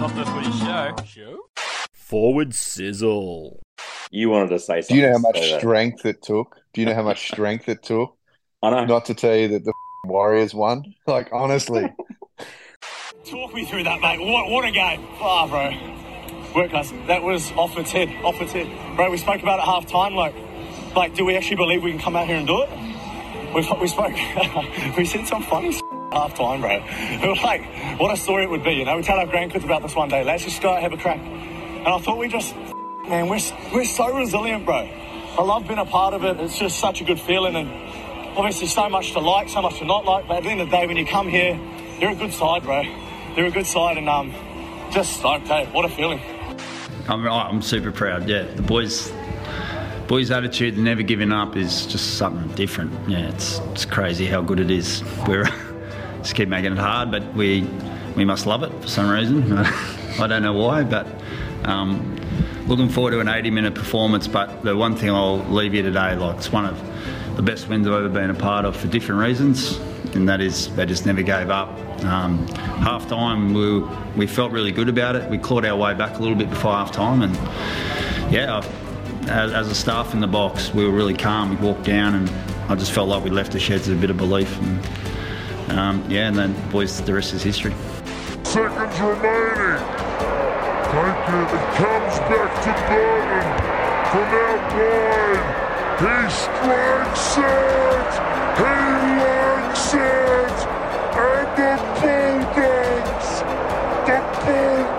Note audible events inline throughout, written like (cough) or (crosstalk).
Not the footy show. Show? Forward sizzle. You wanted to say Do you know how much so that- strength it took? Do you know how much strength it took (laughs) I know. not to tell you that the (laughs) Warriors won? (laughs) Like honestly, Talk me through that, mate. What, what a game. Ah, bro. Work us. That was off its head. Off its head. Bro, we spoke about it half time. Like, like, do we actually believe we can come out here and do it? We, we spoke. we said some funny half time, bro. We (laughs) were like, what a story it would be. You know, we tell our grandkids about this one day. Let's just go have a crack. And I thought we just, man, we're, we're so resilient, bro. I love being a part of it. It's just such a good feeling. And obviously, so much to like, so much to not like. But at the end of the day, when you come here, you're a good side, bro. You're a good side, and um, just stoked. Hey, what a feeling! I'm, I'm super proud. Yeah, the boys, boys' attitude, never giving up, is just something different. Yeah, it's it's crazy how good it is. We're (laughs) just keep making it hard, but we we must love it for some reason. (laughs) I don't know why, but um, looking forward to an 80-minute performance. But the one thing I'll leave you today, like it's one of the best wins I've ever been a part of for different reasons, and that is they just never gave up. Um, half time, we, we felt really good about it. We clawed our way back a little bit before half time, and yeah, as, as a staff in the box, we were really calm. We walked down, and I just felt like we left the sheds with a bit of belief. And, um, yeah, and then boys, the rest is history. seconds remaining. It comes back to Burton from out wide. He strikes it. He likes it. And the Bulldogs, the Bulldogs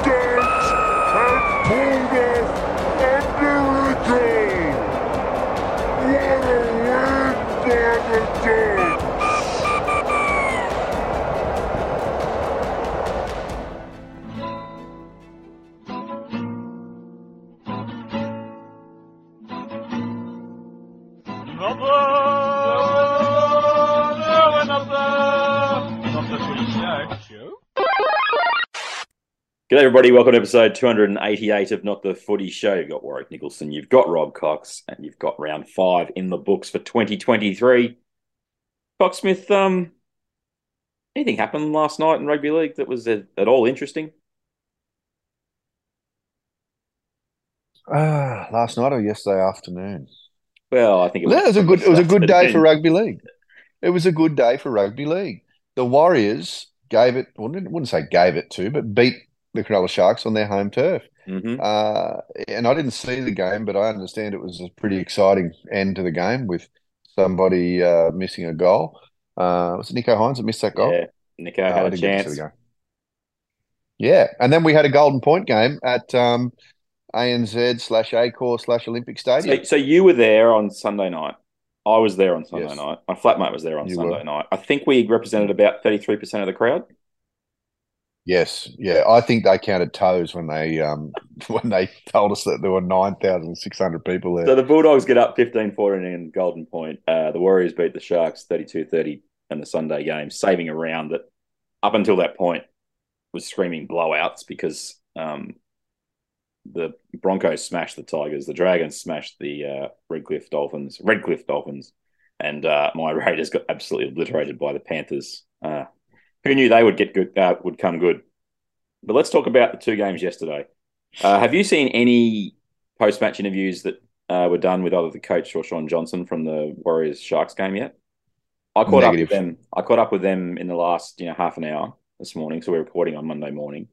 Good everybody. Welcome to episode 288 of Not the Footy Show. You've got Warrick Nicolson, you've got Robb Cox, and you've got round five in the books for 2023. Coxsmith, um, anything happened last night in rugby league that was at, at all interesting? ah, last night or yesterday afternoon. Well, I think It was a good. It was a good day for rugby league. It was a good day for rugby league. The Warriors gave it. Well, I wouldn't say gave it to, but beat the Cronulla Sharks on their home turf. Mhm. Uh, and I didn't see the game, but I understand it was a pretty exciting end to the game with somebody uh, missing a goal. Uh, was it Nicho Hynes that missed that goal? Yeah, Nico No, had a didn't get to see chance. Yeah, and then we had a golden point game at um, ANZ slash Accor slash Olympic Stadium. So, so you were there on Sunday night. I was there on Sunday Yes. night. My flatmate was there on You Sunday were. night. I think we represented about 33% of the crowd. Yes, yeah, I think they counted toes when they um (laughs) when they told us that there were nine thousand six hundred people there. So the Bulldogs get up 15 14 in Golden Point. Uh, the Warriors beat the Sharks 32 30 in the Sunday game, saving a round that up until that point was screaming blowouts because um, the Broncos smashed the Tigers, the Dragons smashed the uh, Redcliffe Dolphins, Redcliffe Dolphins, and uh, my (laughs) Raiders got absolutely obliterated by the Panthers. Uh, who knew they would get good, uh, would come good? But let's talk about the two games yesterday. Uh, have you seen any post match interviews that uh, were done with either the coach or Shaun Johnson from the Warriors Sharks game yet? I caught Negative. up with them. I caught up with them in the last you know half an hour this morning. So we're recording on Monday morning.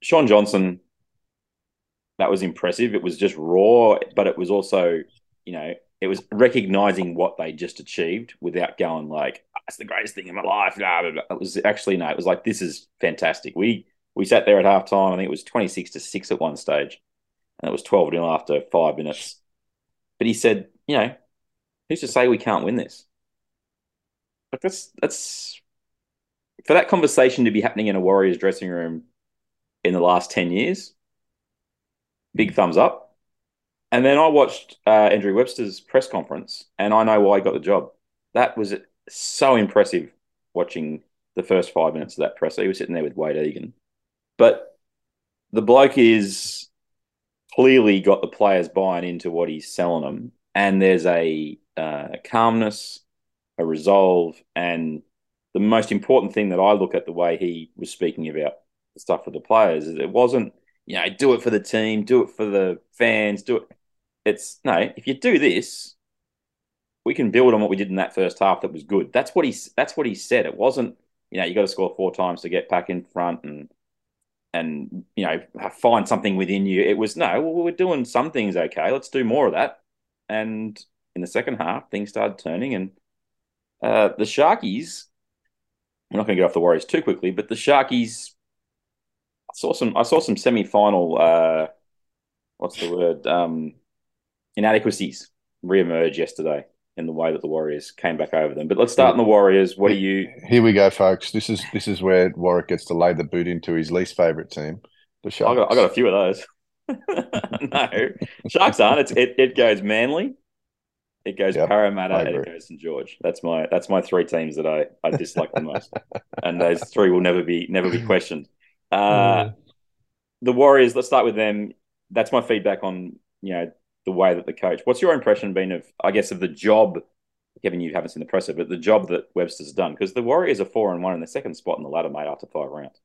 Shaun Johnson, that was impressive. It was just raw, but it was also you know it was recognizing what they just achieved without going like ah, that's the greatest thing in my life. Blah, blah, blah. It was actually no. It was like this is fantastic. We we sat there at halftime. I think it was twenty six to six at one stage, and it was twelve 0 after five minutes. But he said, you know, who's to say we can't win this? Like that's that's for that conversation to be happening in a Warriors dressing room in the last ten years. Big thumbs up. And then I watched uh, Andrew Webster's press conference, and I know why he got the job. That was so impressive watching the first five minutes of that presser. He was sitting there with Wayde Egan. But the bloke is clearly got the players buying into what he's selling them. And there's a uh, calmness, a resolve, and the most important thing that I look at the way he was speaking about the stuff with the players. Is it wasn't you know do it for the team, do it for the fans, do it. It's no. If you do this, we can build on what we did in that first half. That was good. That's what he. That's what he said. It wasn't. You know, you got to score four times to get back in front and and you know find something within you. It was no. Well, we're doing some things okay. Let's do more of that. And in the second half, things started turning, and uh, the Sharkies. I'm not going to get off the Warriors too quickly, but the Sharkies. I saw some. I saw some semi-final. Uh, what's the word? Um, inadequacies re-emerge yesterday in the way that the Warriors came back over them. But let's start in the Warriors. What do you? Here we go, folks. This is this is where Warrick gets to lay the boot into his least favourite team, the I Sharks. got, I got a few of those. (laughs) no, Sharks aren't. It's, it it goes Manly, it goes Yep, Parramatta, and it goes St George. That's my that's my three teams that I, I dislike the most, (laughs) and those three will never be never be questioned. Uh, the Warriors. Let's start with them. That's my feedback on you know the way that the coach. What's your impression been of I guess of the job? Kevin, you haven't seen the presser, but the job that Webster's done because the Warriors are four and one in the second spot in the ladder, mate, after five rounds.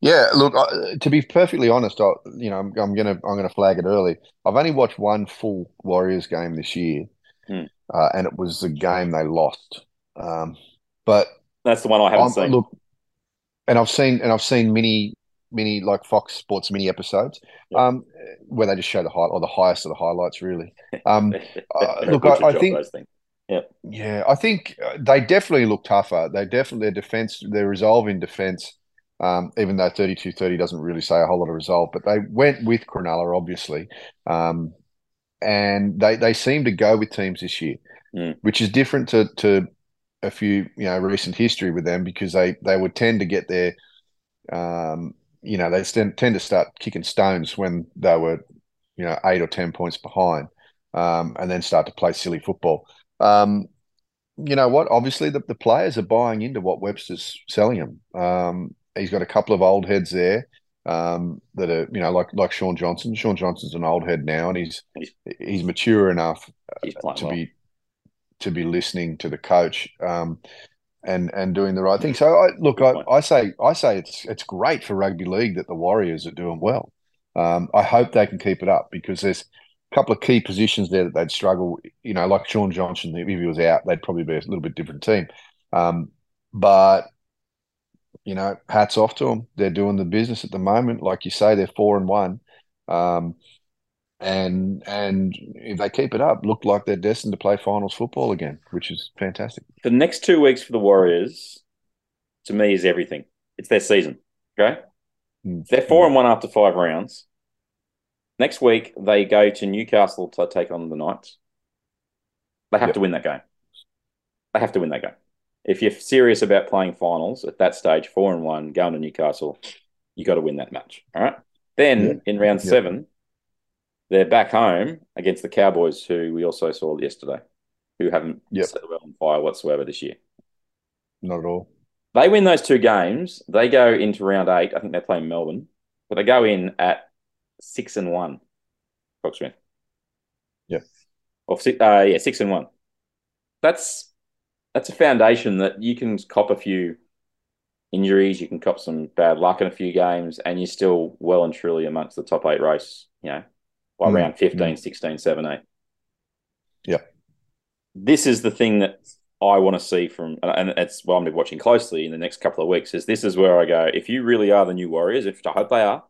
Yeah, look. I, to be perfectly honest, I, you know, I'm, I'm gonna I'm gonna flag it early. I've only watched one full Warriors game this year, Hmm. uh, and it was the game they lost. Um, but That's the one I haven't I'm, seen. look, and I've seen and I've seen many many like Fox Sports mini episodes, Yeah. um, where they just show the high or the highest of the highlights, really. Um, (laughs) uh, look, I, I think things. Yeah, I think uh, they definitely look tougher. They definitely their defense, their resolve in defense, um, even though 32-30 doesn't really say a whole lot of resolve, but they went with Cronulla, obviously. Um, and they they seem to go with teams this year, Mm. which is different to to a few, you know, recent history with them because they they would tend to get their um, you know, they tend, tend to start kicking stones when they were, you know, eight or ten points behind, um, and then start to play silly football. Um, you know what? Obviously, the, the players are buying into what Webster's selling them. Um, he's got a couple of old heads there um, that are, you know, like like Shaun Johnson. Shaun Johnson's an old head now, and he's he's mature enough He's to well. be to be listening to the coach um, and and doing the right thing. So I look, I. I say I say it's it's great for rugby league that the Warriors are doing well. Um, I hope they can keep it up because there's a couple of key positions there that they'd struggle. You know, like Shaun Johnson, if he was out, they'd probably be a little bit different team. Um, but you know, hats off to them. They're doing the business at the moment. Like you say, they're four and one. Um, and and if they keep it up, look like they're destined to play finals football again, which is fantastic. the next two weeks for the Warriors, to me, is everything. It's their season. Okay, Mm. they're four and one after five rounds. Next week they go to Newcastle to take on the Knights. They have Yep. to win that game. They have to win that game. If you're serious about playing finals at that stage, four and one, going to Newcastle, you got to win that match. All right. Then Yep. in round Yep. seven, they're back home against the Cowboys, who we also saw yesterday, who haven't Yep. set the world on fire whatsoever this year. Not at all. They win those two games. They go into round eight. I think they play Melbourne, but they go in at six and one. Foxsmith. Yep. Or six, uh, yeah, six and one. That's that's a foundation that you can cop a few injuries, you can cop some bad luck in a few games, and you're still well and truly amongst the top eight race. You know, by Mm, round 15, 16, 17. Yep. This is the thing that I want to see from, and it's what I'm going to be watching closely in the next couple of weeks. Is this is where I go? If you really are the new Warriors, if I hope they are,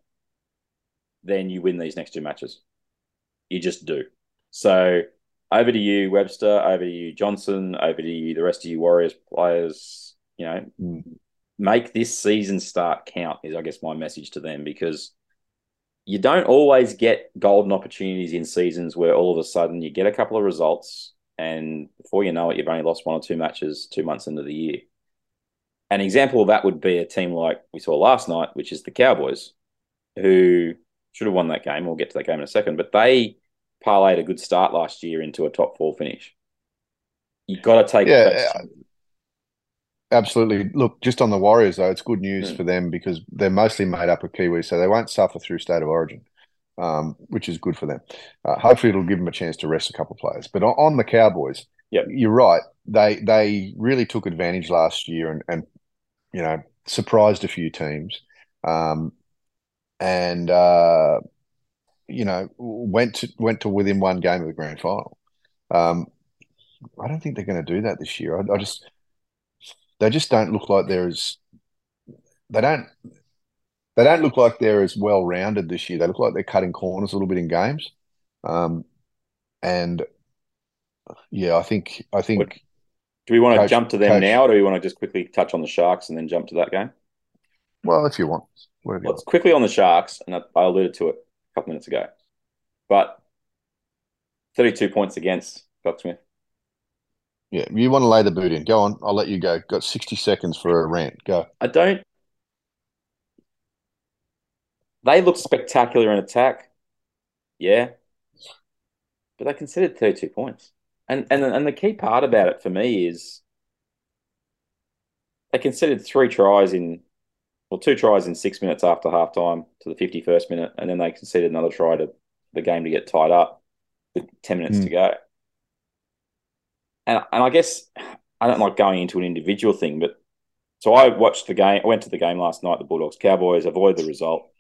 then you win these next two matches. You just do. So over to you, Webster. Over to you, Johnson. Over to you, the rest of you Warriors players. You know, Mm. make this season start count. Is I guess my message to them because you don't always get golden opportunities in seasons where all of a sudden you get a couple of results and before you know it, you've only lost one or two matches two months into the year. An example of that would be a team like we saw last night, which is the Cowboys, who should have won that game. We'll get to that game in a second, but they parlayed a good start last year into a top four finish. You've got to take Yeah, Absolutely. Look, just on the Warriors though, it's good news Mm. for them because they're mostly made up of Kiwis, so they won't suffer through state of origin, um, which is good for them. Uh, hopefully, it'll give them a chance to rest a couple of players. But on, on the Cowboys, Yep. you're right. They they really took advantage last year and and you know surprised a few teams. um, and uh, you know went to went to within one game of the grand final. Um, I don't think they're going to do that this year. I, I just they just don't look like they're as they don't they don't look like they're as well rounded this year. They look like they're cutting corners a little bit in games, um, and yeah, I think I think. What- Do we want to Coach- jump to them coach. now, or do we want to just quickly touch on the Sharks and then jump to that game? Well, if you want, whatever you Let's quickly on the Sharks, and I, I alluded to it a couple minutes ago, but 32 points against Cocksmith. Yeah, you want to lay the boot in. Go on. I'll let you go. Got 60 seconds for a rant. Go. I don't. They look spectacular in attack, yeah, but they conceded 32 points. And and and the key part about it for me is they conceded three tries in, well, two tries in six minutes after halftime to the 51st minute, and then they conceded another try to the game to get tied up with 10 minutes Hmm. to go. And and I guess I don't like going into an individual thing, but so I watched the game. I went to the game last night. The Bulldogs Cowboys avoided the result.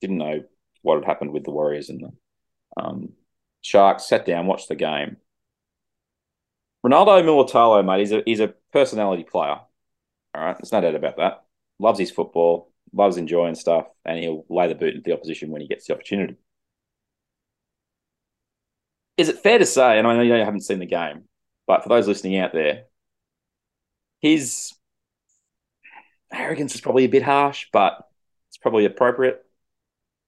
Didn't know what had happened with the Warriors and the um, Sharks. Sat down, watched the game. Ronaldo Mulitalo, mate, he's a he's a personality player. All right, there's no doubt about that. Loves his football, loves enjoying stuff, and he'll lay the boot into the opposition when he gets the opportunity. Is it fair to say, and I know you haven't seen the game, but for those listening out there, his arrogance is probably a bit harsh, but it's probably appropriate.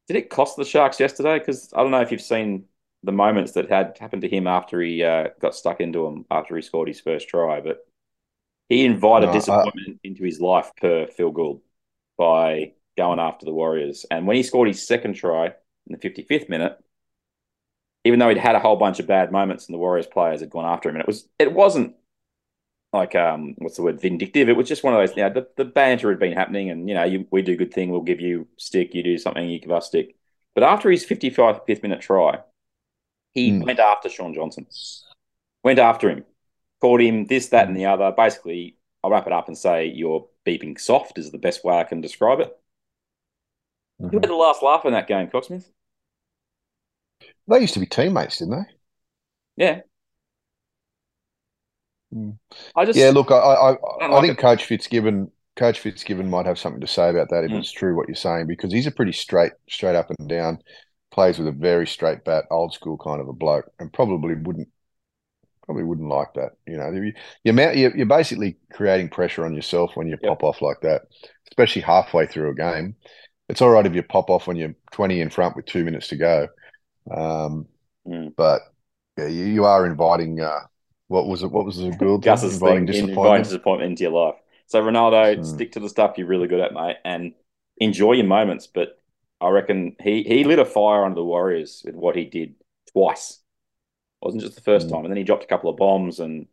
Did it cost the Sharks yesterday? Because I don't know if you've seen the moments that had happened to him after he uh, got stuck into him after he scored his first try, but he invited No, I- disappointment into his life per Phil Gould by going after the Warriors. And when he scored his second try in the 55th minute, even though he'd had a whole bunch of bad moments and the Warriors players had gone after him, and it was it wasn't like um what's the word vindictive. It was just one of those. You know, the, the banter had been happening, and you know, you, we do good thing, we'll give you stick. You do something, you give us stick. But after his 55th minute try, he Hmm. went after Shaun Johnson. Went after him, called him this, that, and the other. Basically, I'll wrap it up and say you're beeping soft is the best way I can describe it. Who had the last laugh in that game, Cocksmith? They used to be teammates, didn't they? Yeah. Hmm. I just Yeah, look, I I, I, I like think it. Coach Fitzgibbon Coach Fitzgibbon might have something to say about that if Mm. it's true what you're saying, because he's a pretty straight straight up and down, plays with a very straight bat, old school kind of a bloke, and probably wouldn't probably wouldn't like that. You know, you, you're, you're you're basically creating pressure on yourself when you Yep. pop off like that, especially halfway through a game. It's all right if you pop off when you're 20 in front with two minutes to go, um, Mm. but yeah, you, you are inviting. Uh, what was it? What was the good thing? Gus's thing, inviting in- inviting disappointment. disappointment into your life. So Ronaldo, Hmm. stick to the stuff you're really good at, mate, and enjoy your moments. But I reckon he he lit a fire under the Warriors with what he did twice. It wasn't just the first Hmm. time, and then he dropped a couple of bombs. And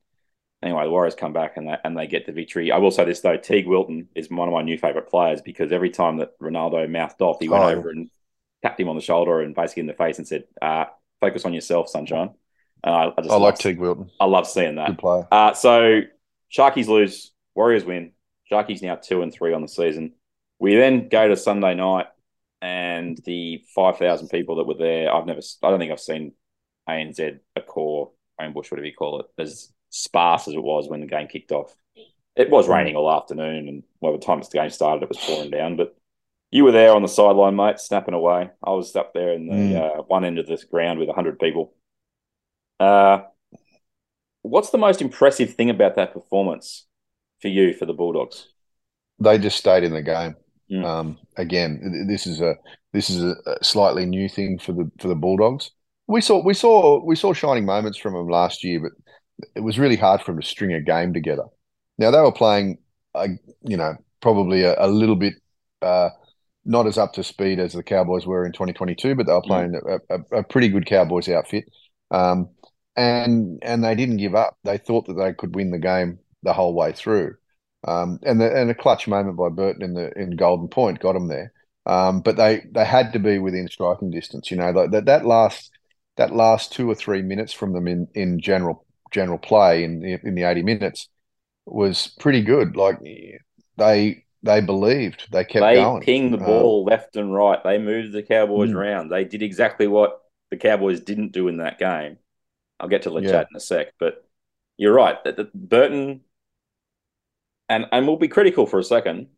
anyway, the Warriors come back and they, and they get the victory. I will say this though: Teig Wilton is one of my new favorite players because every time that Ronaldo mouthed off, he went Oh. over and tapped him on the shoulder and basically in the face and said, uh, "Focus on yourself, sunshine." And I, I just I like Teig Wilton. I love seeing that. Good player. Uh, so Sharkies lose, Warriors win. Sharkies now two and three on the season. We then go to Sunday night, and the five thousand people that were there, I've never, I don't think I've seen ANZ, Accor, Rainbush, whatever you call it, as sparse as it was when the game kicked off. It was raining all afternoon, and by the time the game started, it was pouring down. But you were there on the sideline, mate, snapping away. I was up there in the Mm. uh, one end of the ground with hundred people. Uh, what's the most impressive thing about that performance for you for the Bulldogs? They just stayed in the game. Mm. Um, again, this is a this is a a slightly new thing for the for the Bulldogs. We saw we saw we saw shining moments from them last year, but it was really hard for them to string a game together. Now they were playing, uh, you know, probably a, a little bit uh, not as up to speed as the Cowboys were in 2022, but they were playing a, a, a pretty good Cowboys outfit. Um, and and they didn't give up. They thought that they could win the game the whole way through. Um, and the, and a clutch moment by Burton in the in Golden Point got them there. Um, but they they had to be within striking distance. You know like that that last that last two or three minutes from them in in general general play in the, in the eighty minutes was pretty good. Like they they believed. They kept going. they going. pinged the Uh, ball left and right. They moved the Cowboys Mm. around. They did exactly what the Cowboys didn't do in that game. I'll get to the Yeah. chat in a sec, but you're right. That that Burton and and we'll be critical for a second.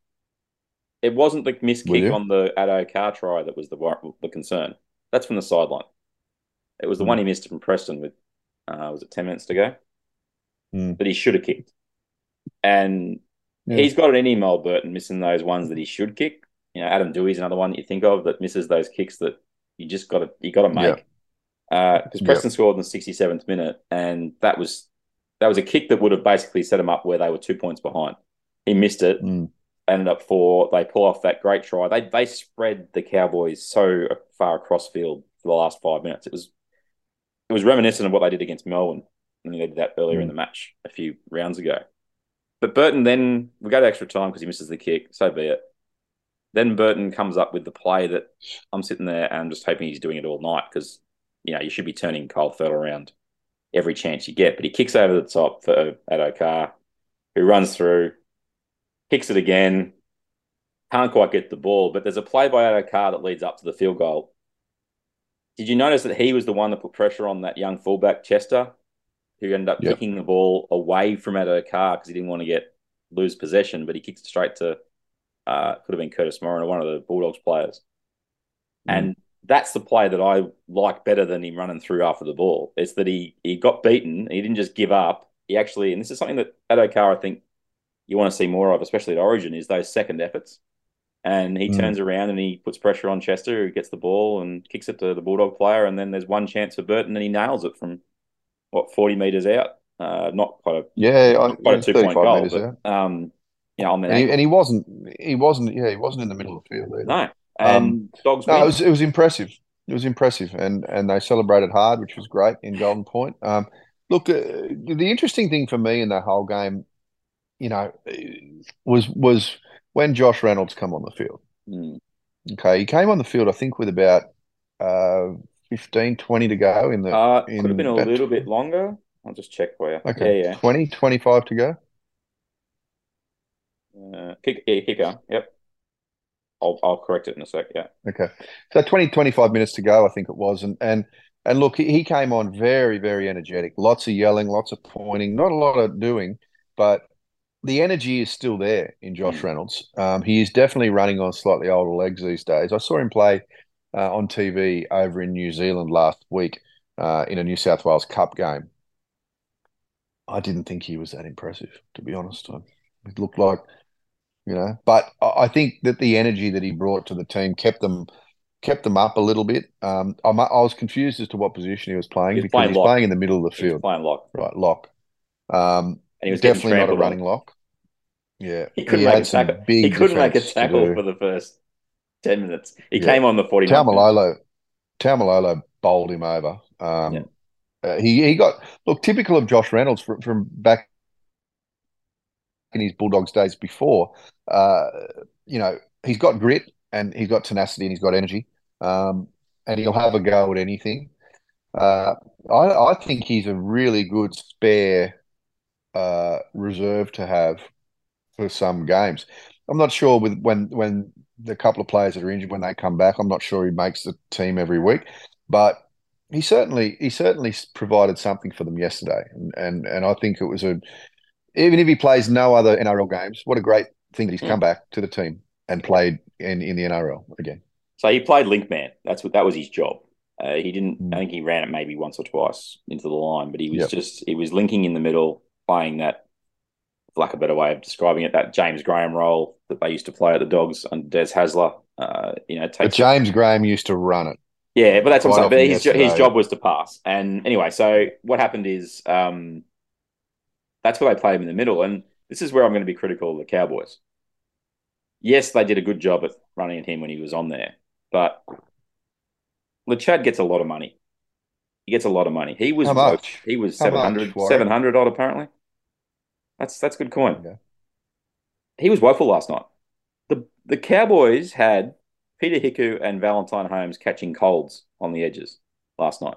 It wasn't the missed kick on the Addo-Carr try that was the the concern. That's from the sideline. It was the Mm. one he missed from Preston with uh, was it ten minutes to go Mm. that he should have kicked, and Yeah. he's got it in him, old Burton, missing those ones that he should kick. You know, Adam Doueihi's another one that you think of that misses those kicks that you just got to you got to make. Because Yeah. Preston scored in the sixty seventh minute, and that was that was a kick that would have basically set him up where they were two points behind. He missed it, Mm. ended up four. They pull off that great try. They they spread the Cowboys so far across field for the last five minutes. It was it was reminiscent of what they did against Melbourne. I think they did that earlier in Mm. the match a few rounds ago. But Burton then we go to extra time because he misses the kick. So be it. Then Burton comes up with the play that I'm sitting there and I'm just hoping he's doing it all night because you know you should be turning Kyle Feldt around every chance you get. But he kicks over the top for Addo Carr, who runs through, kicks it again, can't quite get the ball. But there's a play by Addo Carr that leads up to the field goal. Did you notice that he was the one that put pressure on that young fullback Chester, who ended up kicking the ball away from Addo-Carr because he didn't want to get lose possession, but he kicked it straight to uh, could have been Curtis Moran or one of the Bulldogs players. Mm. And that's the play that I like better than him running through after the ball. It's that he he got beaten. He didn't just give up. He actually, and this is something that Addo Carr, I think you want to see more of, especially at Origin, is those second efforts. And he Mm. turns around and he puts pressure on Chester, who gets the ball and kicks it to the Bulldog player. And then there's one chance for Burton, and he nails it from what forty meters out. Uh, not quite a Yeah, I, not quite a it's two point 35 goal, but um, know, on the And he, and he wasn't. He wasn't. Yeah, he wasn't in the middle of the field either. no, and dogs No, it was it was impressive. It was impressive, and and they celebrated hard, which was great in Golden Point. Um, look, uh, the interesting thing for me in that whole game, you know, was was when Josh Reynolds come on the field. Mm. Okay, he came on the field, I think, with about uh, 15, 20 to go in the. Uh, in could have been a little bit longer. I'll just check for you. Okay, Yeah, 20, 25 to go. yeah. Uh, kick, yeah, kicker. Yep. I'll I'll correct it in a sec. Yeah. Okay. So 20, 25 minutes to go, I think it was. And and and look, he, he came on very, very energetic. Lots of yelling, lots of pointing, not a lot of doing, but the energy is still there in Josh Mm. Reynolds. Um, he is definitely running on slightly older legs these days. I saw him play uh, on TV over in New Zealand last week uh, in a New South Wales Cup game. I didn't think he was that impressive, to be honest. It looked like, you know, but I think that the energy that he brought to the team kept them kept them up a little bit. Um, I was confused as to what position he was playing He was because playing he's lock. playing in the middle of the He field, playing lock, right? Lock. Um, and he was definitely not a on. running lock. Yeah, He couldn't had make a tackle. He couldn't make a tackle for the first ten minutes. He Yeah. came on the forty. Taumalolo, Taumalolo bowled him over. Um, Yeah. uh, he he got look typical of Josh Reynolds from, from back in his Bulldogs days before. Uh, you know, he's got grit and he's got tenacity and he's got energy, um, and he'll have a go at anything. Uh, I I think he's a really good spare uh, reserve to have for some games. I'm not sure with when when the couple of players that are injured when they come back. I'm not sure he makes the team every week, but he certainly he certainly provided something for them yesterday, and and, and I think it was a even if he plays no other NRL games, what a great thing that he's come back to the team and played in in the NRL again. So he played link man. That's what that was his job. Uh, he didn't. Mm. I think he ran it maybe once or twice into the line, but he was Yep. just he was linking in the middle, playing that, for lack of a better way of describing it, that James Graham role that they used to play at the Dogs under Des Hasler. Uh, you know, But James Graham used to run it. Yeah, but that's what I'm saying. But his, his job was to pass. And anyway, so what happened is um, that's where they played him in the middle. And this is where I'm going to be critical of the Cowboys. Yes, they did a good job at running at him when he was on there, but Le Chad gets a lot of money. He gets a lot of money. He was How much? he was How 700, Warren? 700 odd apparently. That's that's good coin. Okay. He was woeful last night. The the Cowboys had Peter Hiku and Valentine Holmes catching colds on the edges last night.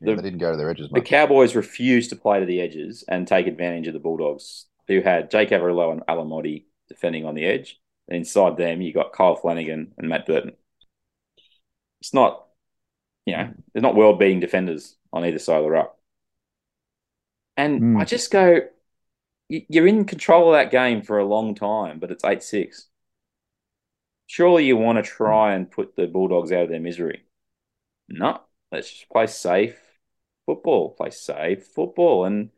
Yeah, The- they didn't go to their edges The. Cowboys refused to play to the edges and take advantage of the Bulldogs, who had Jake Averillo and Alamoti defending on the edge. And inside them, you got Kyle Flanagan and Matt Burton. It's not, you know, they're not world beating defenders on either side of the ruck. And Mm. I just go, you're in control of that game for a long time, but it's 8 6. Surely you want to try and put the Bulldogs out of their misery. No, let's just play safe football, play safe football. And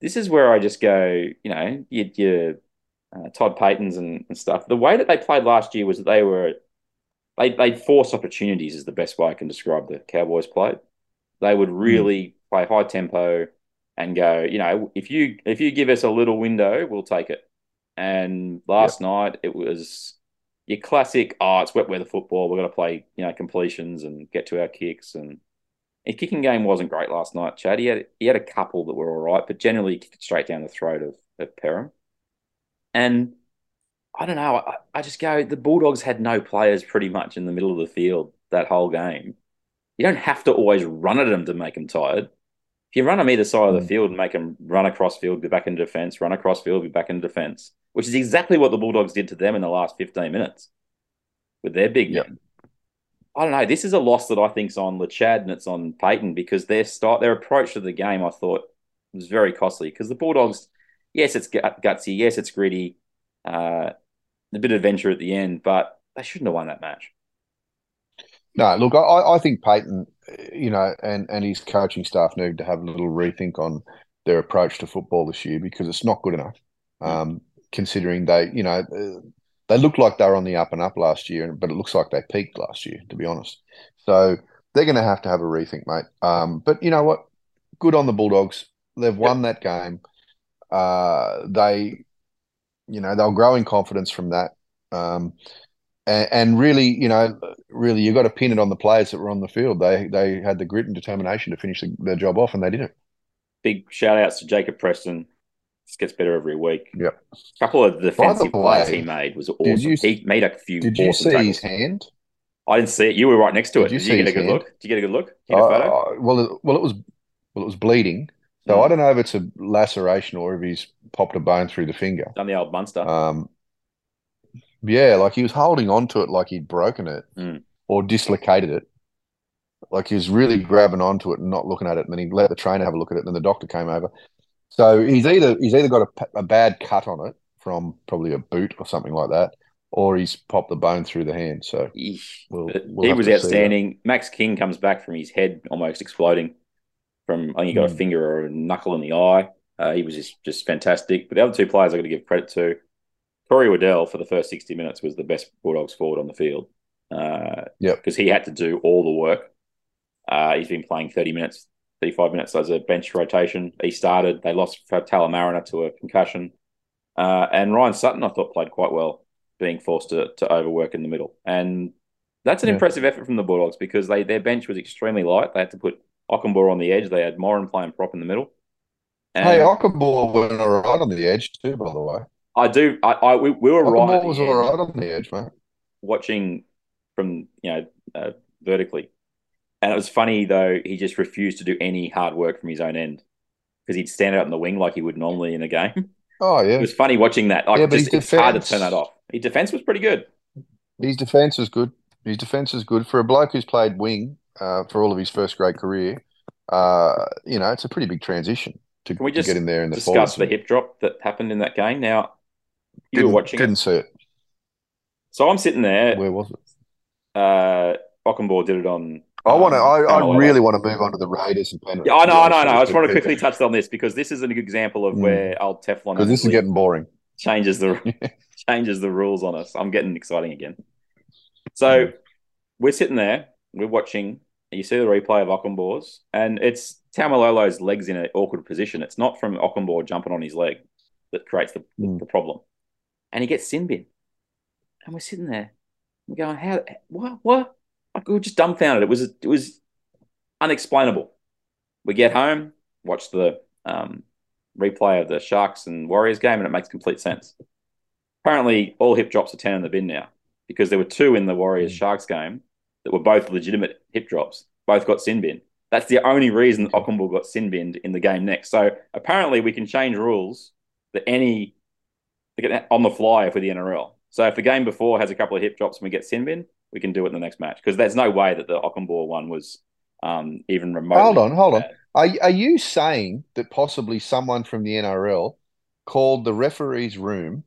this is where I just go, you know, your, your uh, Todd Paytens and, and stuff. The way that they played last year was that they were, they, they force opportunities, is the best way I can describe the Cowboys played. They would really play high tempo and go, you know, if you if you give us a little window, we'll take it. And last night it was your classic, oh, it's wet weather football. We're going to play, you know, completions and get to our kicks. And his kicking game wasn't great last night, Chad. He had he had a couple that were all right, but generally he kicked it straight down the throat of, of Perham. And I don't know. I, I just go, the Bulldogs had no players pretty much in the middle of the field that whole game. You don't have to always run at them to make them tired. If you run them either side of the Mm. field and make them run across field, be back into defense, run across field, be back into defense, which is exactly what the Bulldogs did to them in the last 15 minutes with their big Yep. men. I don't know. This is a loss that I think's on Le Chad and it's on Payten because their start, their approach to the game, I thought was very costly. Because the Bulldogs, yes, it's gutsy, yes, it's gritty, uh, a bit of adventure at the end, but they shouldn't have won that match. No, look, I, I think Payten, you know, and, and his coaching staff need to have a little rethink on their approach to football this year because it's not good enough. Um, considering they, you know, uh, they looked like they were on the up and up last year, but it looks like they peaked last year, to be honest. So they're going to have to have a rethink, mate. Um, but you know what? Good on the Bulldogs. They've won that game. Uh, they, you know, they'll grow in confidence from that. Um, and, and really, you know, really, you got to pin it on the players that were on the field. They they had the grit and determination to finish the, their job off, and they did it. Big shout outs to Jacob Preston. This gets better every week. Yep. A couple of defensive plays he made was awesome. you- he made a few Did you see tackles. his hand? I didn't see it. You were right next to it. Did you Did you get a good hand? look? Did you get a good look? Did you photo? Uh, well, it, well, it was well, it was bleeding. So Mm. I don't know if it's a laceration or if he's popped a bone through the finger. Done the old Munster. Um, yeah, like he was holding on to it like he'd broken it Mm. or dislocated it. Like he was really grabbing onto it and not looking at it, and then he let the trainer have a look at it, and then the doctor came over. So he's either he's either got a, a bad cut on it from probably a boot or something like that, or he's popped the bone through the hand. So we'll, we'll he was to see that. outstanding. Max King comes back from his head almost exploding from I think he got a Mm. finger or a knuckle in the eye. Uh, he was just, just fantastic. But the other two players I got to give credit to. Corey Waddell for the first 60 minutes was the best Bulldogs forward on the field. Uh, Yep. Because he had to do all the work. Uh, he's been playing 30 minutes, 35 minutes as a bench rotation. He started. They lost Talamarina to a concussion. Uh, and Ryan Sutton, I thought, played quite well, being forced to, to overwork in the middle. And that's an Yeah. impressive effort from the Bulldogs because they their bench was extremely light. They had to put Okunbor on the edge. They had Moran playing prop in the middle. And Hey, Okunbor went all right on the edge too, by the way. I do. I, I we, we were right. the was all right on the edge, mate. watching from you know uh, vertically, and it was funny though. He just refused to do any hard work from his own end because he'd stand out in the wing like he would normally in a game. (laughs) Oh yeah, It was funny watching that. Like, Yeah, but just, his it's hard to turn that off. His defense was pretty good. his defense was good. His defense is good for a bloke who's played wing uh, for all of his first grade career. Uh, you know, it's a pretty big transition to, Can we to just get in there and the Discuss the hip drop that happened in that game. Now you Didn't, were watching didn't it, see it. so I'm sitting there. Where was it? Uh, Okunbor did it on. I want to. um, I, I really want to move on to the Raiders and Penrith. Yeah, I know, I know, I know. I just want to quickly touch on this because this is an example of Mm. where old Teflon because this is getting boring. changes the (laughs) changes the rules on us. I'm getting exciting again. So we're sitting there, we're watching. You see the replay of Okunbor's, and it's Taumalolo's legs in an awkward position. It's not from Okunbor jumping on his leg that creates the, Mm. the problem. And he gets sin bin. And we're sitting there, we're going, how, what, what? Like, we were just dumbfounded. It was, it was unexplainable. We get home, watch the um, replay of the Sharks and Warriors game, and it makes complete sense. Apparently, all hip drops are 10 in the bin now because there were two in the Warriors Sharks game that were both legitimate hip drops, both got sin bin. That's the only reason Okunbor got sin binned in the game next. So apparently, we can change rules that any on the fly for the NRL. So if the game before has a couple of hip drops and we get sin bin, we can do it in the next match because there's no way that the Okunbor one was um, even remotely. Hold on, hold on. Are, are you saying that possibly someone from the NRL called the referee's room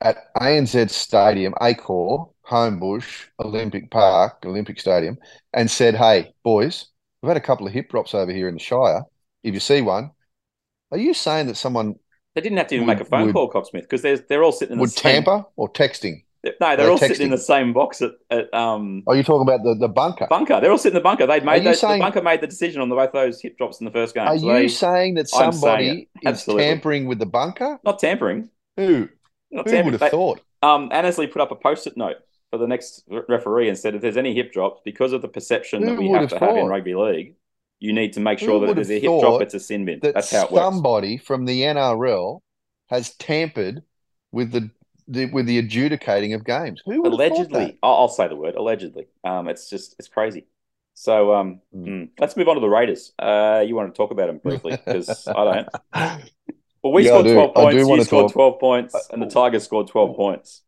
at ANZ Stadium, Accor, Homebush, Olympic Park, Olympic Stadium, and said, "Hey, boys, we've had a couple of hip drops over here in the Shire. If you see one, are you saying that someone They didn't have to even Would- make a phone would- call, Cocksmith, because they're they're all sitting in would the same. tamper or texting? No, they're They're all sitting in the same box at, at um Are you talking about the, the bunker? bunker. They're all sitting in the bunker. They'd Are made the, saying- the bunker made the decision on the, both those hip drops in the first game. Are So you they- saying that saying somebody it. is tampering with the bunker? not tampering? Who? Not Who tampering. would have They- thought? Um, Annesley put up a post-it note for the next referee and said if there's any hip drops, because of the perception that we have have to have in rugby league, you need to make Who sure that if would there's a hip drop, it's a sin bin. That That's how it works. somebody from the NRL has tampered with the, the with the adjudicating of games. Who would have thought Allegedly, I'll, I'll say the word allegedly. Um, it's just it's crazy. So um, mm, let's move on to the Raiders. Uh, you want to talk about them briefly (laughs) because I don't. that? Well, we Yeah, scored twelve points. You scored talk. twelve points, and the Tigers scored twelve points.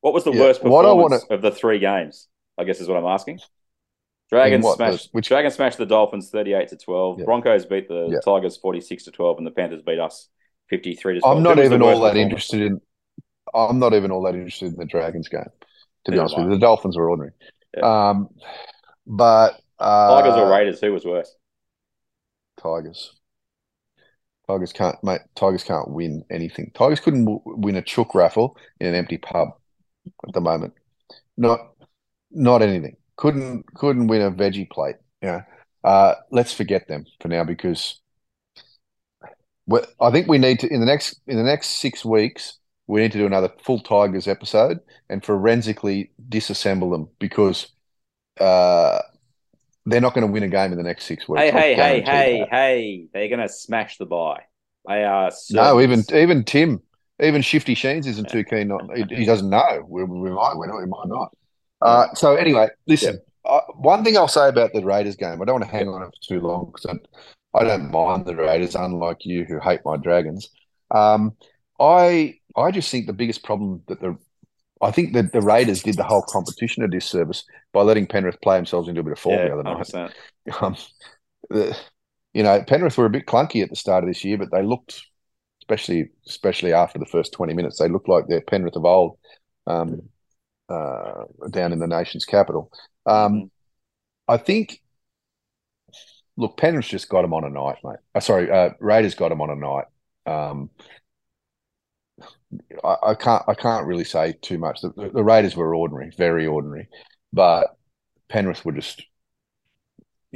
What was the Yeah, worst what I performance wanna- of the three games? I guess is what I'm asking. Dragons what, smashed. the- which- Dragons smashed the Dolphins thirty-eight to twelve. Yeah. Broncos beat the Yeah. Tigers forty-six to twelve, and the Panthers beat us fifty-three to twelve. I'm not even all that interested in. I'm not even all that interested in the Dragons game. To be Neither honest with you, the Dolphins were ordinary. Yeah. Um, but uh, Tigers or Raiders? Who was worse? Tigers. Tigers can't, mate. Tigers can't win anything. Tigers couldn't w- win a chook raffle in an empty pub at the moment. Not, not anything. Couldn't, couldn't win a veggie plate. Yeah. Uh, let's forget them for now because I think we need to in the next in the next six weeks we need to do another full Tigers episode and forensically disassemble them because uh, they're not going to win a game in the next six weeks. Hey, hey, hey, hey, that. hey! They're going to smash the buy. They are. No, even even Tim, even Shifty Sheens isn't too keen on. He, he doesn't know. We, we might win it, we might not. Uh, so anyway, listen. Uh, one thing I'll say about the Raiders game, I don't want to hang on it for too long because I, I don't mind the Raiders, unlike you who hate my Dragons. Um, I I just think the biggest problem that the I think that the Raiders did the whole competition a disservice by letting Penrith play themselves into a bit of form yeah, the other night. 100%. (laughs) Um, the, you know, Penrith were a bit clunky at the start of this year, but they looked, especially especially after the first twenty minutes, they looked like their Penrith of old, um, uh, down in the nation's capital. Um, I think. Look, Penrith just got him on a night, mate. Uh, sorry, uh, Raiders got him on a night. Um, I, I can't, I can't really say too much. The, the Raiders were ordinary, very ordinary, but Penrith were just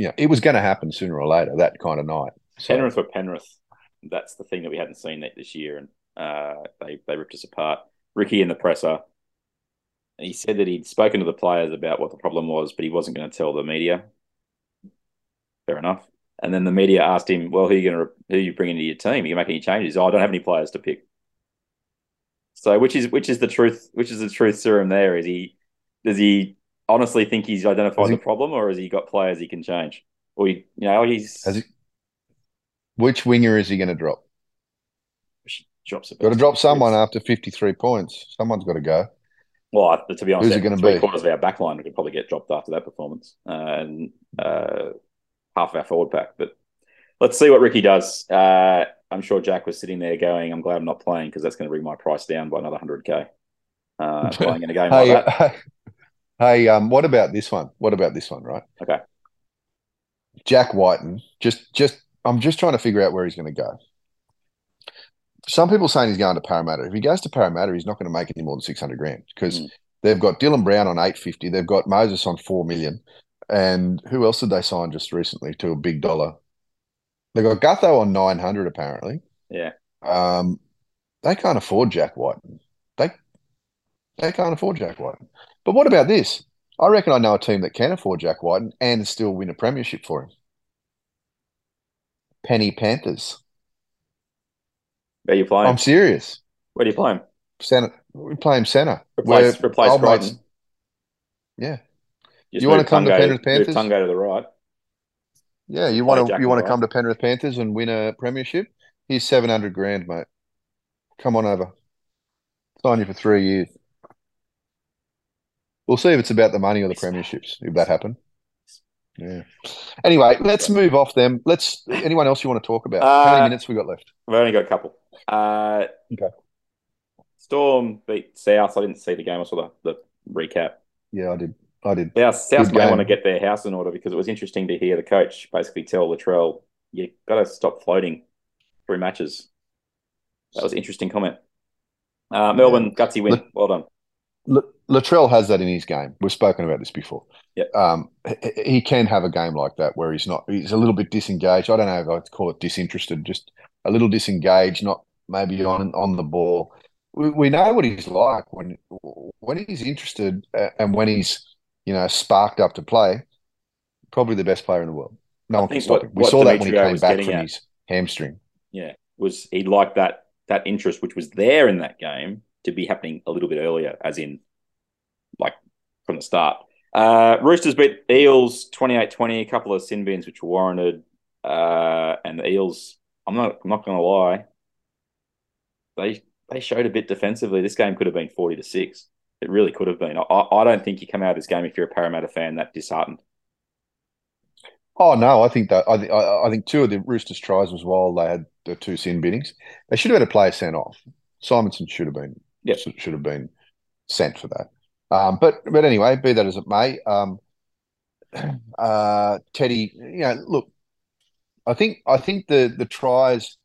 you know, it was going to happen sooner or later, that kind of night. So, Penrith were Penrith. That's the thing that we hadn't seen that this year, and uh, they they ripped us apart. Ricky in the presser, and he said that he'd spoken to the players about what the problem was, but he wasn't going to tell the media. Fair enough. And then the media asked him, "Well, who are you going to who are you bringing to your team? Are you making any changes?" Oh, I don't have any players to pick. So, which is which is the truth? Which is the truth serum? There is he. Does he honestly think he's identified he- the problem, or has he got players he can change? Or he, you know, he's Has he- which winger is he going to drop? drops Got to drop someone after 53 points. Someone's got to go. Well, to be honest, Who's it gonna three be? quarters of our back line could probably get dropped after that performance, uh, and uh, half of our forward pack. But let's see what Ricky does. Uh, I'm sure Jack was sitting there going, "I'm glad I'm not playing because that's going to bring my price down by another hundred k." Uh, (laughs) playing in a game Hey, like that. (laughs) hey, um, what about this one? What about this one, right? Okay. Jack Wighton. Just, just, I'm just trying to figure out where he's going to go. Some people saying he's going to Parramatta. If he goes to Parramatta, he's not going to make any more than 600 grand because Mm. they've got Dylan Brown on 850. They've got Moses on 4 million. And who else did they sign just recently to a big dollar? They got Gutho on 900 apparently. Yeah. Um, they can't afford Jack Wighton. They they can't afford Jack Wighton. But what about this? I reckon I know a team that can afford Jack Wighton and still win a premiership for him. Penny Panthers. Where you playing? I'm serious. Where do you play him? Center, we play him center. Replace Where replace old mates- Yeah, Just You wanna move come to Penrith Panthers? Tungo to the right. yeah. You want to you want to come to Penrith Panthers and win a premiership? Here's seven hundred grand, mate. Come on over. Sign you for three years. We'll see if it's about the money or the premierships, if that happened. Yeah. Anyway, let's move off them. Let's. Anyone else you want to talk about? How many Uh, minutes we got left? We've only got a couple. Uh, Okay. Storm beat South. I didn't see the game. I saw the, the recap. Yeah, I did. I did. South, South may want to get their house in order because it was interesting to hear the coach basically tell Latrell, "You got to stop floating through matches." That was an interesting comment. Uh, Melbourne gutsy win. Look- well done. L- Latrell has that in his game. We've spoken about this before. Yep. Um, he, he can have a game like that where he's not. He's a little bit disengaged. I don't know if I'd call it disinterested. Just a little disengaged, not maybe on on the ball. We, we know what he's like when when he's interested uh, and when he's you know sparked up to play. Probably the best player in the world. No one can stop what- him. We saw that when he came back from at- his hamstring. Yeah, was he liked that that interest which was there in that game to be happening a little bit earlier, as in like from the start. Uh, Roosters beat Eels 28-20, a couple of sin bins which were warranted. Uh, and the Eels, I'm not I'm not gonna lie, they they showed a bit defensively. This game could have been 40 to 6. It really could have been. I, I don't think you come out of this game if you're a Parramatta fan that disheartened. Oh no, I think that I, th- I think two of the Roosters tries was while they had the two sin binnings. They should have had a player sent off. Simonson should have been Yep. should have been sent for that. Um, but but anyway, be that as it may, um, (clears throat) uh, Teddy, you know, look, I think I think the the tries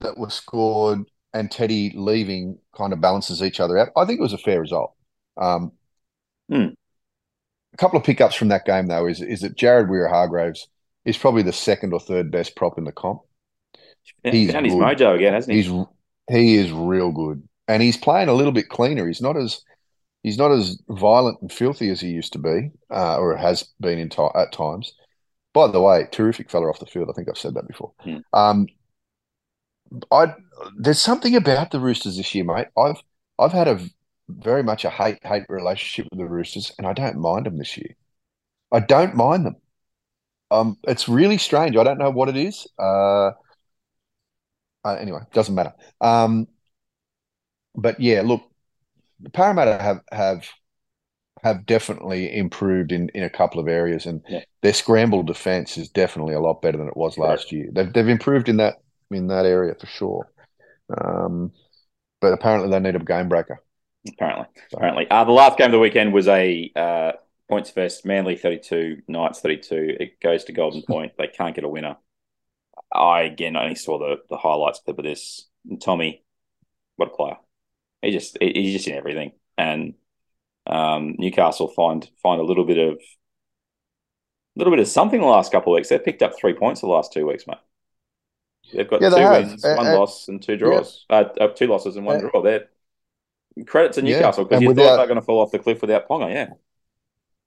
that were scored and Teddy leaving kind of balances each other out. I think it was a fair result. Um, Hmm. A couple of pickups from that game though is is that Jared Waerea-Hargreaves is probably the second or third best prop in the comp. He's found his mojo again, hasn't he? He's he is real good, and he's playing a little bit cleaner. He's not as he's not as violent and filthy as he used to be, uh, or has been in ti at times. By the way, terrific fella off the field. I think I've said that before. Hmm. Um, I there's something about the Roosters this year, mate. I've I've had a very much a hate hate relationship with the Roosters, and I don't mind them this year. I don't mind them. Um, it's really strange. I don't know what it is. Uh, uh, anyway, doesn't matter. Um, but yeah, look, the Parramatta have have have definitely improved in in a couple of areas, and Yeah. their scramble defense is definitely a lot better than it was last year. They've they've improved in that in that area for sure. Um, but apparently they need a game breaker. Apparently, apparently. Uh, the last game of the weekend was a uh, points fest. Manly thirty-two, Knights thirty-two. It goes to Golden (laughs) Point. They can't get a winner. I again only saw the the highlights clip of this. And Tommy, what a player! He just he- he's just in everything. And um, Newcastle find find a little bit of a little bit of something the last couple of weeks. They've picked up three points the last two weeks, mate. They've got Yeah, two they wins, Uh, one uh, loss, and two draws. Uh, uh, two losses and one Uh, draw. They're credit to Newcastle because and you without- thought they were going to fall off the cliff without Ponga. Yeah,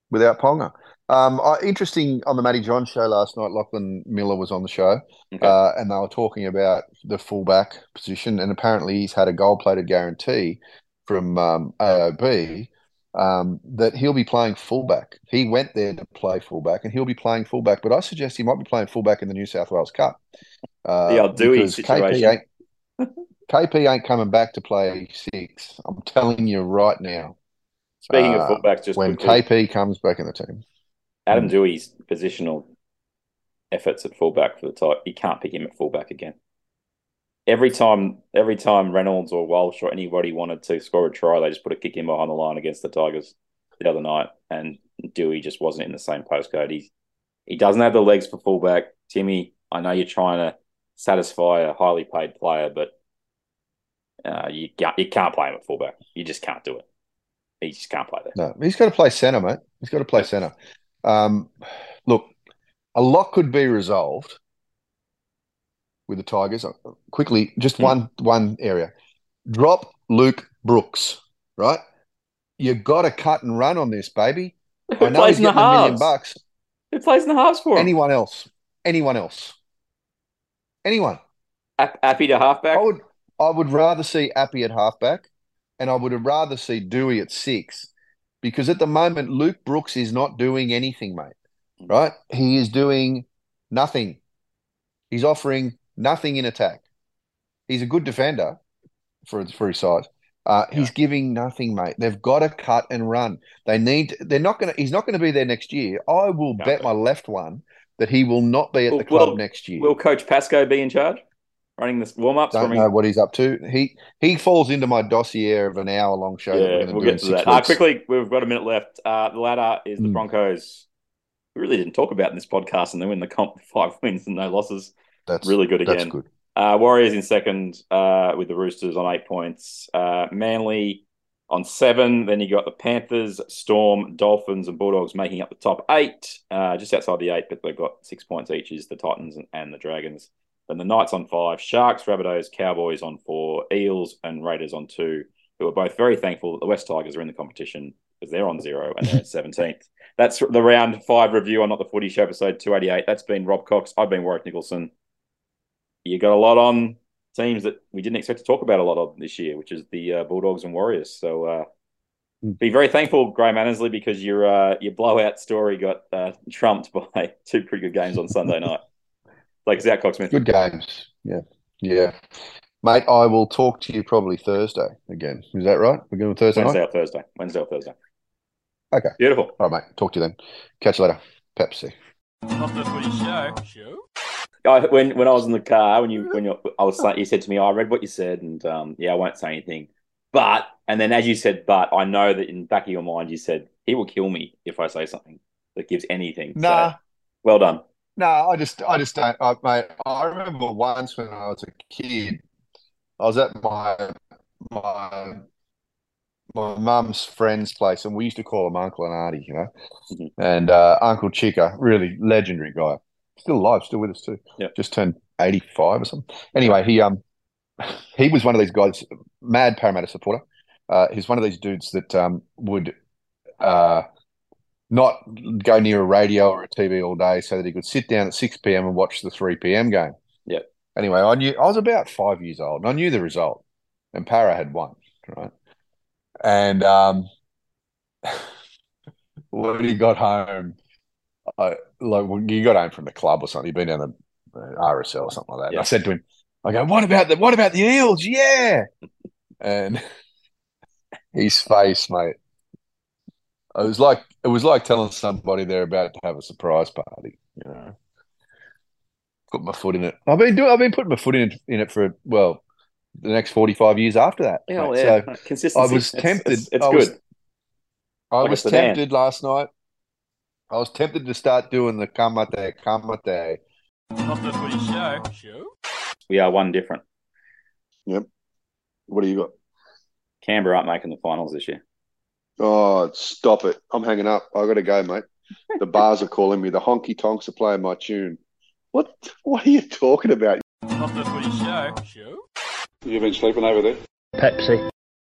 without Ponga. Um, I, interesting on the Matty Johns show last night. Lachlan Miller was on the show, Okay. uh, and they were talking about the fullback position. And apparently, he's had a gold-plated guarantee from um, AOB um, that he'll be playing fullback. He went there to play fullback, and he'll be playing fullback. But I suggest he might be playing fullback in the New South Wales Cup. Uh, The because KP situation. ain't (laughs) KP ain't coming back to play six. I'm telling you right now. Speaking Uh, of fullbacks, just when quickly, KP comes back in the team. Adam Doueihi's positional efforts at fullback for the type, you can't pick him at fullback again. Every time, every time Reynolds or Walsh or anybody wanted to score a try, they just put a kick in behind the line against the Tigers the other night, and Dewey just wasn't in the same postcode. He he doesn't have the legs for fullback. Timmy, I know you're trying to satisfy a highly paid player, but uh, you can't you can't play him at fullback. You just can't do it. He just can't play there. No, he's got to play centre, mate. He's got to play centre. Um, look, a lot could be resolved with the Tigers. Quickly, just Hmm. one one area. Drop Luke Brooks, right? You got to cut and run on this, baby. Who I know plays he's in the getting a million halves? bucks. Who plays in the halves for him? Anyone else? Anyone else? Anyone? Ap- Api to halfback. I would I would rather see Api at halfback, and I would rather see Doueihi at six, because at the moment Luke Brooks is not doing anything, mate. Right? He is doing nothing. He's offering nothing in attack. He's a good defender for for his size, Uh, he's giving nothing, mate. They've got to cut and run. They need. They're not going to. He's not going to be there next year. I will No. bet my left one that he will not be at Will- the club will- next year. Will Coach Pasco be in charge, running the warm ups? Don't know what he's up to. He he falls into my dossier of an hour long show. that we're Yeah, we'll get to that. Uh, quickly, we've got a minute left. Uh, the ladder is the Mm. Broncos. We really didn't talk about in this podcast, and they win the comp (laughs) five wins and no losses. That's really good That's again. good. Uh, Warriors in second uh, with the Roosters on eight points. Uh, Manly on seven. Then you got the Panthers, Storm, Dolphins, and Bulldogs making up the top eight. Uh, just outside the eight, but they've got six points each. Is the Titans and, and the Dragons. Then the Knights on five. Sharks, Rabbitohs, Cowboys on four. Eels and Raiders on two. Who are both very thankful that the West Tigers are in the competition because they're on zero and they're (laughs) seventeenth. That's the round five review on Not the Footy Show episode two eighty eight. That's been Robb Cox. I've been Warrick Nicolson you got a lot on teams that we didn't expect to talk about a lot of this year, which is the uh, Bulldogs and Warriors. So uh, Hmm. be very thankful, Graham Annesley, because your uh, your blowout story got uh, trumped (laughs) by two pretty good games on Sunday (laughs) night. Like it's out, Cocksmith. Good games. Yeah. Yeah. Mate, I will talk to you probably Thursday again. Is that right? We're going Thursday Wednesday night? or Thursday. Wednesday or Thursday. Okay. Beautiful. All right, mate. Talk to you then. Catch you later. Pepsi. Not the footy show. Show? I, when when I was in the car, when you when you I was you said to me, oh, "I read what you said," and um, yeah, I won't say anything. But and then as you said, but I know that in the back of your mind you said he will kill me if I say something that gives anything. So, Nah. well done. No, I just, I just don't, I, mate. I remember once when I was a kid, I was at my my my mum's friend's place, and we used to call him Uncle and Auntie, you know. Mhm. And uh, Uncle Chica, really legendary guy, still alive, still with us too. Yeah. just turned eighty five or something. Anyway, he um (laughs) he was one of these guys, mad Parramatta supporter. Uh, he's one of these dudes that um would uh not go near a radio or a TV all day so that he could sit down at 6 p.m. and watch the 3 p.m. game. Yeah. Anyway, I knew I was about five years old and I knew the result. And Para had won, right? And um (laughs) when he got home, I like when he got home from the club or something, You've been down the uh, RSL or something like that. Yeah. I said to him, I go, What about the what about the eels? Yeah. And (laughs) his face, mate. It was like it was like telling somebody they're about to have a surprise party. You know, put my foot in it. I've been doing. I've been putting my foot in it, in it for well, the next forty five years after that. Yeah, mate. yeah. So Consistency. I was tempted. It's, it's I good. was- I Like was tempted last night. I was tempted to start doing the kamate kamate. Not the footy show. Show? we are one different. Yep. What do you got? Canberra aren't making the finals this year. Oh, stop it. I'm hanging up. I got to go, mate. The bars are calling me. The honky tonks are playing my tune. What What are you talking about? Not the footy show. Show? You been sleeping over there? Pepsi.